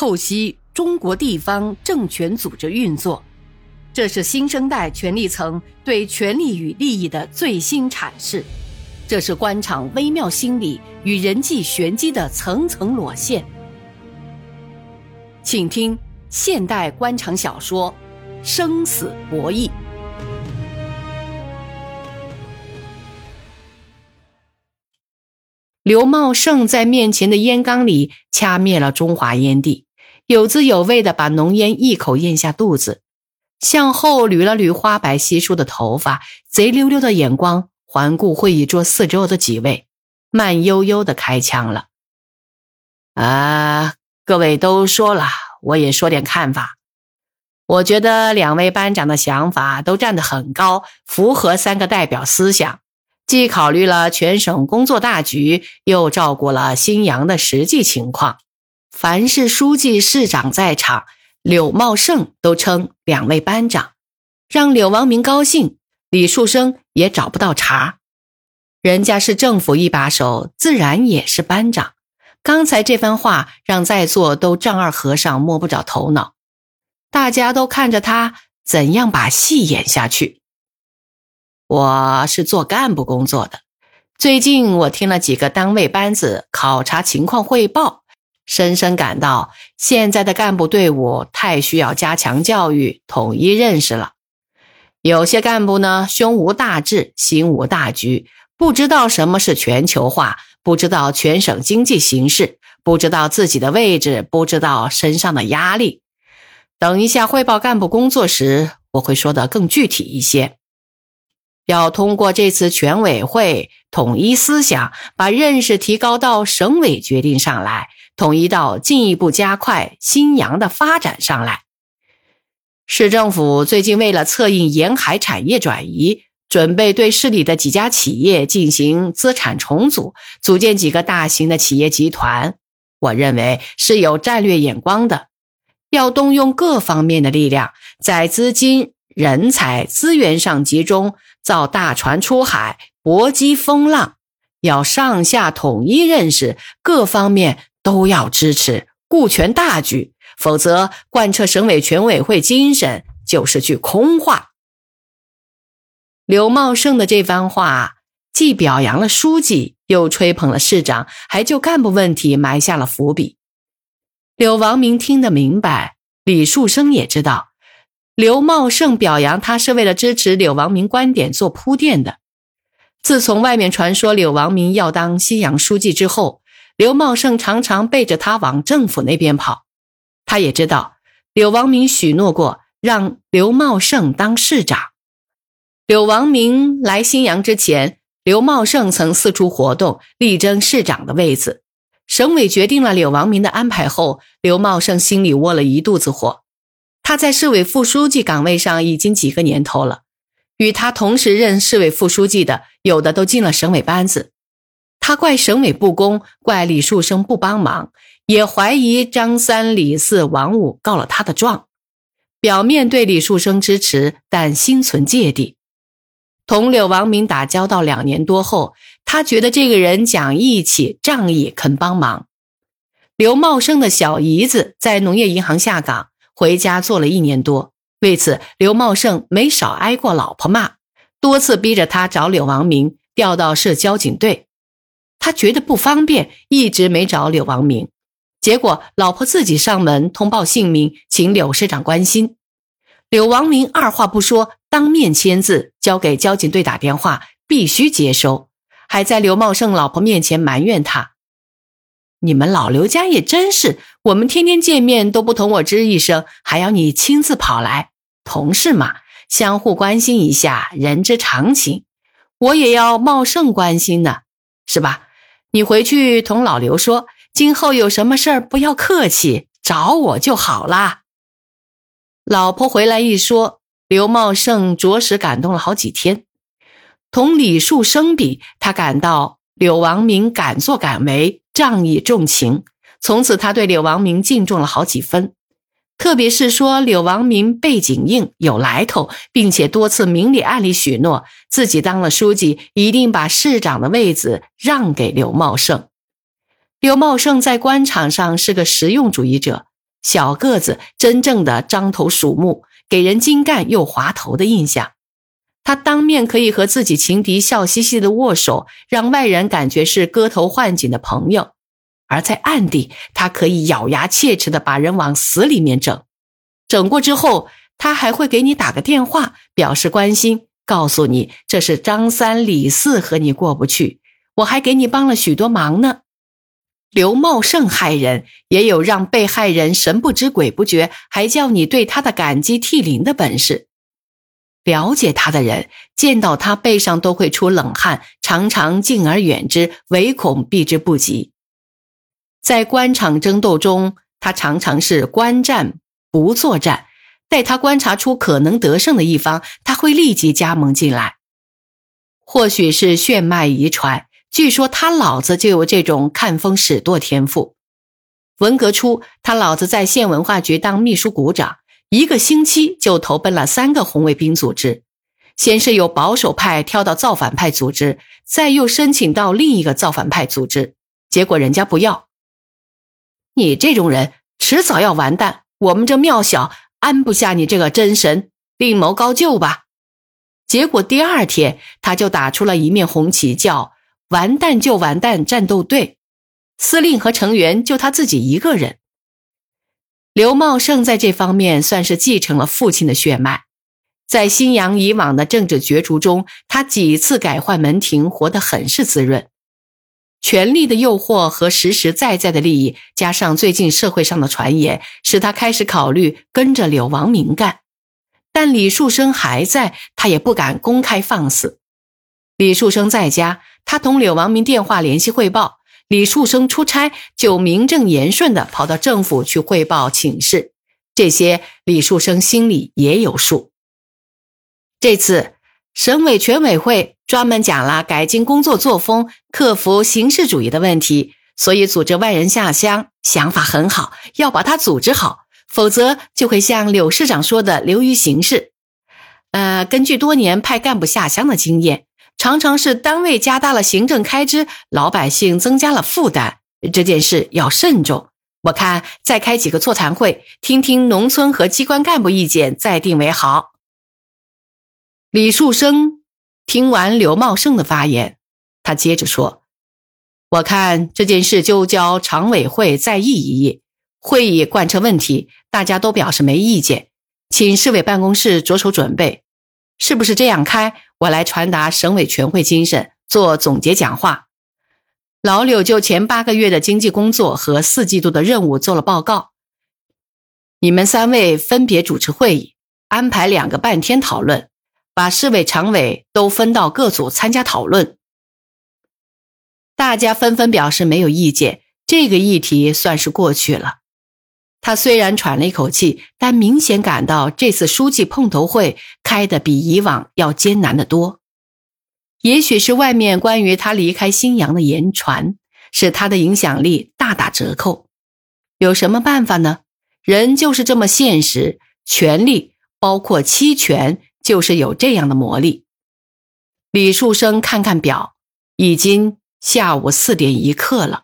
透析中国地方政权组织运作，这是新生代权力层对权力与利益的最新阐释，这是官场微妙心理与人际玄机的层层裸现。请听现代官场小说《生死博弈》。刘茂盛在面前的烟缸里掐灭了中华烟蒂，有滋有味的把浓烟一口咽下肚子，向后捋了捋花白稀疏的头发，贼溜溜的眼光环顾会议桌四周的几位，慢悠悠的开腔了：“啊，各位都说了，我也说点看法。我觉得两位班长的想法都站得很高，符合三个代表思想。”既考虑了全省工作大局，又照顾了新阳的实际情况。凡是书记、市长在场，柳茂盛都称两位班长，让柳王明高兴，李树生也找不到茬。人家是政府一把手，自然也是班长。刚才这番话让在座都丈二和尚摸不着头脑，大家都看着他怎样把戏演下去。我是做干部工作的，最近我听了几个单位班子考察情况汇报，深深感到现在的干部队伍太需要加强教育、统一认识了。有些干部呢，胸无大志，心无大局，不知道什么是全球化，不知道全省经济形势，不知道自己的位置，不知道身上的压力。等一下汇报干部工作时，我会说的更具体一些。要通过这次全委会统一思想，把认识提高到省委决定上来，统一到进一步加快新阳的发展上来。市政府最近为了策应沿海产业转移，准备对市里的几家企业进行资产重组，组建几个大型的企业集团。我认为是有战略眼光的，要动用各方面的力量，在资金、人才、资源上集中。造大船出海，搏击风浪，要上下统一认识，各方面都要支持，顾全大局。否则，贯彻省委全委会精神就是句空话。刘茂盛的这番话，既表扬了书记，又吹捧了市长，还就干部问题埋下了伏笔。柳王明听得明白，李树生也知道。刘茂盛表扬他是为了支持柳王明观点做铺垫的。自从外面传说柳王明要当西阳书记之后，刘茂盛常常背着他往政府那边跑。他也知道柳王明许诺过让刘茂盛当市长。柳王明来新阳之前，刘茂盛曾四处活动，力争市长的位子。省委决定了柳王明的安排后，刘茂盛心里窝了一肚子火。他在市委副书记岗位上已经几个年头了，与他同时任市委副书记的，有的都进了省委班子。他怪省委不公，怪李树生不帮忙，也怀疑张三、李四、王五告了他的状。表面对李树生支持，但心存芥蒂。同柳王明打交道两年多后，他觉得这个人讲义气、仗义、肯帮忙。刘茂生的小姨子在农业银行下岗。回家做了一年多，为此刘茂盛没少挨过老婆骂，多次逼着他找柳王明调到市交警队，他觉得不方便，一直没找柳王明。结果老婆自己上门通报姓名，请柳市长关心。柳王明二话不说，当面签字，交给交警队打电话，必须接收，还在刘茂盛老婆面前埋怨他。你们老刘家也真是，我们天天见面都不同我吱一声，还要你亲自跑来。同事嘛，相互关心一下，人之常情。我也要茂盛关心呢，是吧？你回去同老刘说，今后有什么事儿不要客气，找我就好啦。老婆回来一说，刘茂盛着实感动了好几天。同李树生比，他感到柳王明敢作敢为。仗义重情，从此他对柳王明敬重了好几分。特别是说柳王明背景硬、有来头，并且多次明里暗里许诺自己当了书记，一定把市长的位子让给刘茂盛。刘茂盛在官场上是个实用主义者，小个子，真正的獐头鼠目，给人精干又滑头的印象。他当面可以和自己情敌笑嘻嘻的握手，让外人感觉是割头换颈的朋友；而在暗地，他可以咬牙切齿的把人往死里面整。整过之后，他还会给你打个电话，表示关心，告诉你这是张三李四和你过不去，我还给你帮了许多忙呢。刘茂盛害人，也有让被害人神不知鬼不觉，还叫你对他的感激涕零的本事。了解他的人，见到他背上都会出冷汗，常常敬而远之，唯恐避之不及。在官场争斗中，他常常是观战不作战，待他观察出可能得胜的一方，他会立即加盟进来。或许是血脉遗传。据说他老子就有这种看风使舵天赋。文革初，他老子在县文化局当秘书股长，一个星期就投奔了三个红卫兵组织。先是由保守派跳到造反派组织，再又申请到另一个造反派组织，结果人家不要。你这种人迟早要完蛋，我们这庙小安不下你这个真神，另谋高就吧。结果第二天，他就打出了一面红旗，叫。完蛋就完蛋！战斗队司令和成员就他自己一个人。刘茂盛在这方面算是继承了父亲的血脉，在新阳以往的政治角逐中，他几次改换门庭，活得很是滋润。权力的诱惑和实实在在的利益，加上最近社会上的传言，使他开始考虑跟着柳王明干。但李树生还在，他也不敢公开放肆。李树生在家。他同柳王明电话联系汇报，李树生出差就名正言顺的跑到政府去汇报请示，这些李树生心里也有数。这次省委全委会专门讲了改进工作作风、克服形式主义的问题，所以组织外人下乡，想法很好，要把它组织好，否则就会像柳市长说的流于形式。呃，根据多年派干部下乡的经验。常常是单位加大了行政开支，老百姓增加了负担，这件事要慎重。我看再开几个座谈会，听听农村和机关干部意见，再定为好。李树生听完刘茂盛的发言，他接着说：“我看这件事就交常委会再议一议，会议贯彻问题，大家都表示没意见，请市委办公室着手准备，是不是这样开？”我来传达省委全会精神，做总结讲话。老柳就前八个月的经济工作和四季度的任务做了报告。你们三位分别主持会议，安排两个半天讨论，把市委常委都分到各组参加讨论。大家纷纷表示没有意见，这个议题算是过去了。他虽然喘了一口气，但明显感到这次书记碰头会开的比以往要艰难得多。也许是外面关于他离开新阳的言传，使他的影响力大打折扣。有什么办法呢？人就是这么现实，权力包括期权，就是有这样的魔力。李树生看看表，已经下午四点一刻了。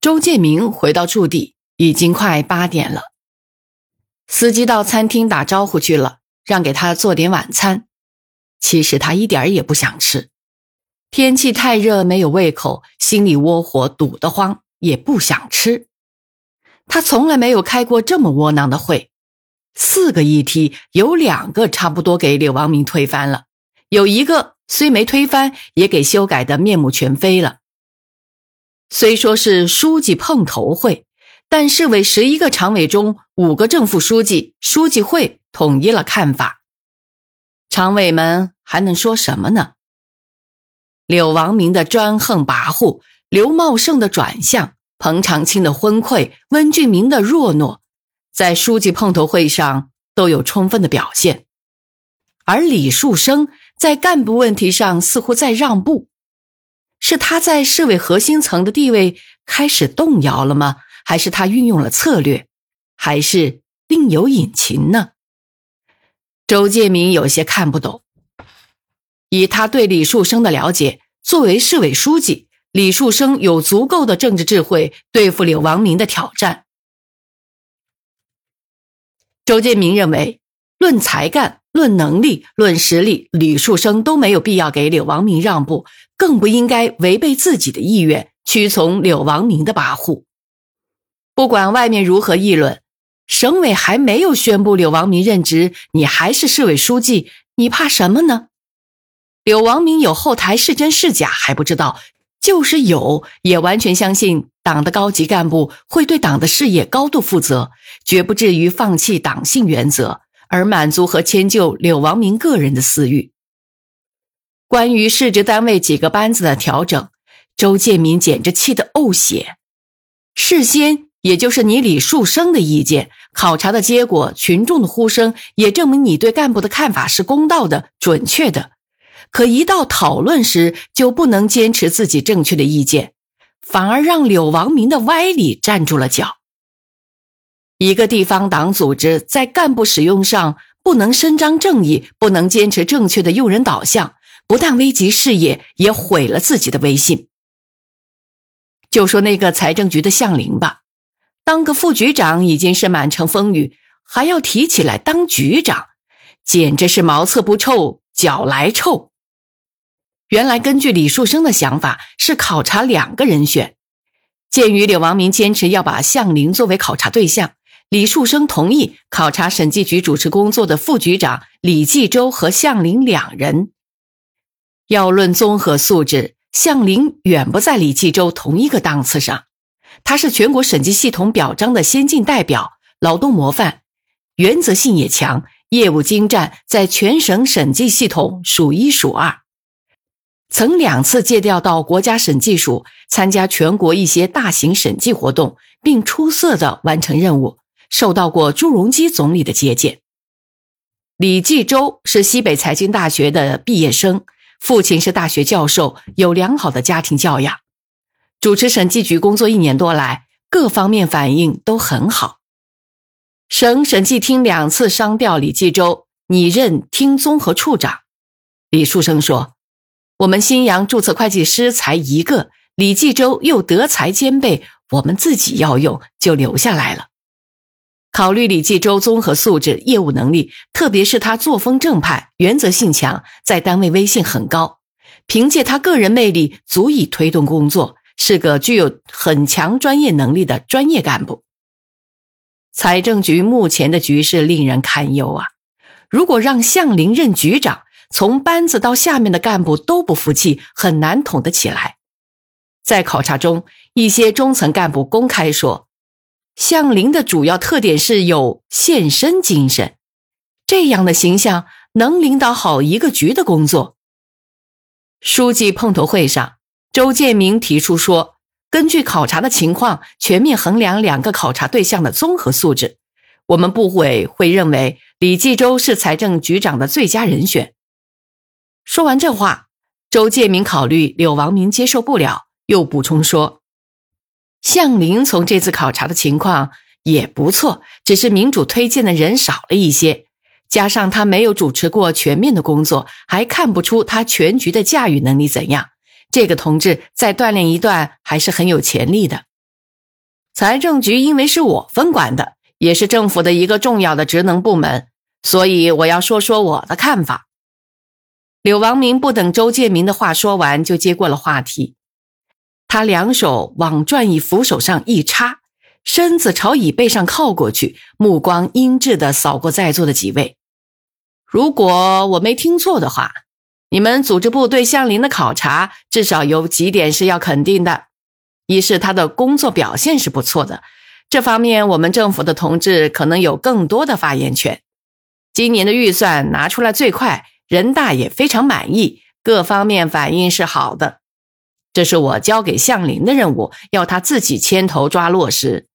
周建明回到驻地。已经快八点了，司机到餐厅打招呼去了，让给他做点晚餐。其实他一点也不想吃，天气太热，没有胃口，心里窝火，堵得慌，也不想吃。他从来没有开过这么窝囊的会，四个议题有两个差不多给柳王明推翻了，有一个虽没推翻，也给修改的面目全非了。虽说是书记碰头会。但市委十一个常委中，五个正副书记、书记会统一了看法，常委们还能说什么呢？柳王明的专横跋扈，刘茂盛的转向，彭长青的昏聩，温俊明的弱懦，在书记碰头会上都有充分的表现，而李树生在干部问题上似乎在让步，是他在市委核心层的地位开始动摇了吗？还是他运用了策略，还是另有隐情呢？周建明有些看不懂。以他对李树生的了解，作为市委书记，李树生有足够的政治智慧对付柳王明的挑战。周建明认为，论才干、论能力、论实力，李树生都没有必要给柳王明让步，更不应该违背自己的意愿屈从柳王明的跋扈。不管外面如何议论，省委还没有宣布柳王明任职，你还是市委书记，你怕什么呢？柳王明有后台是真是假还不知道，就是有，也完全相信党的高级干部会对党的事业高度负责，绝不至于放弃党性原则而满足和迁就柳王明个人的私欲。关于市直单位几个班子的调整，周建民简直气得呕血。事先，也就是你李树生的意见，考察的结果，群众的呼声，也证明你对干部的看法是公道的、准确的。可一到讨论时，就不能坚持自己正确的意见，反而让柳王明的歪理站住了脚。一个地方党组织在干部使用上不能伸张正义，不能坚持正确的用人导向，不但危及事业，也毁了自己的威信。就说那个财政局的向林吧，当个副局长已经是满城风雨，还要提起来当局长，简直是茅厕不臭，脚来臭。原来根据李树生的想法是考察两个人选，鉴于柳王明坚持要把向林作为考察对象，李树生同意考察审计局主持工作的副局长李继周和向林两人。要论综合素质，向林远不在李继周同一个档次上。他是全国审计系统表彰的先进代表，劳动模范，原则性也强，业务精湛，在全省审计系统数一数二。曾两次借调到国家审计署参加全国一些大型审计活动，并出色的完成任务，受到过朱镕基总理的接见。李继周是西北财经大学的毕业生，父亲是大学教授，有良好的家庭教养。主持审计局工作一年多来，各方面反应都很好。省审计厅两次商调李继周拟任厅综合处长，李树生说。我们新阳注册会计师才一个，李继周又德才兼备，我们自己要用就留下来了。考虑李继周综合素质、业务能力，特别是他作风正派、原则性强，在单位威信很高，凭借他个人魅力足以推动工作，是个具有很强专业能力的专业干部。财政局目前的局势令人堪忧啊！如果让向林任局长，从班子到下面的干部都不服气，很难统得起来。在考察中，一些中层干部公开说，向林的主要特点是有献身精神，这样的形象能领导好一个局的工作。书记碰头会上，周建明提出说，根据考察的情况，全面衡量两个考察对象的综合素质，我们部委会认为李继周是财政局长的最佳人选。说完这话，周建明考虑柳王明接受不了，又补充说：“向林从这次考察的情况也不错，只是民主推荐的人少了一些，加上他没有主持过全面的工作，还看不出他全局的驾驭能力怎样。这个同志再锻炼一段还是很有潜力的。财政局因为是我分管的，也是政府的一个重要的职能部门，所以我要说说我的看法。”柳王明不等周建明的话说完，就接过了话题。他两手往转椅扶手上一插，身子朝椅背上靠过去，目光阴鸷地扫过在座的几位。如果我没听错的话，你们组织部对向林的考察，至少有几点是要肯定的：一是他的工作表现是不错的，这方面我们政府的同志可能有更多的发言权。今年的预算拿出来最快。人大也非常满意，各方面反应是好的。这是我交给向林的任务，要他自己牵头抓落实。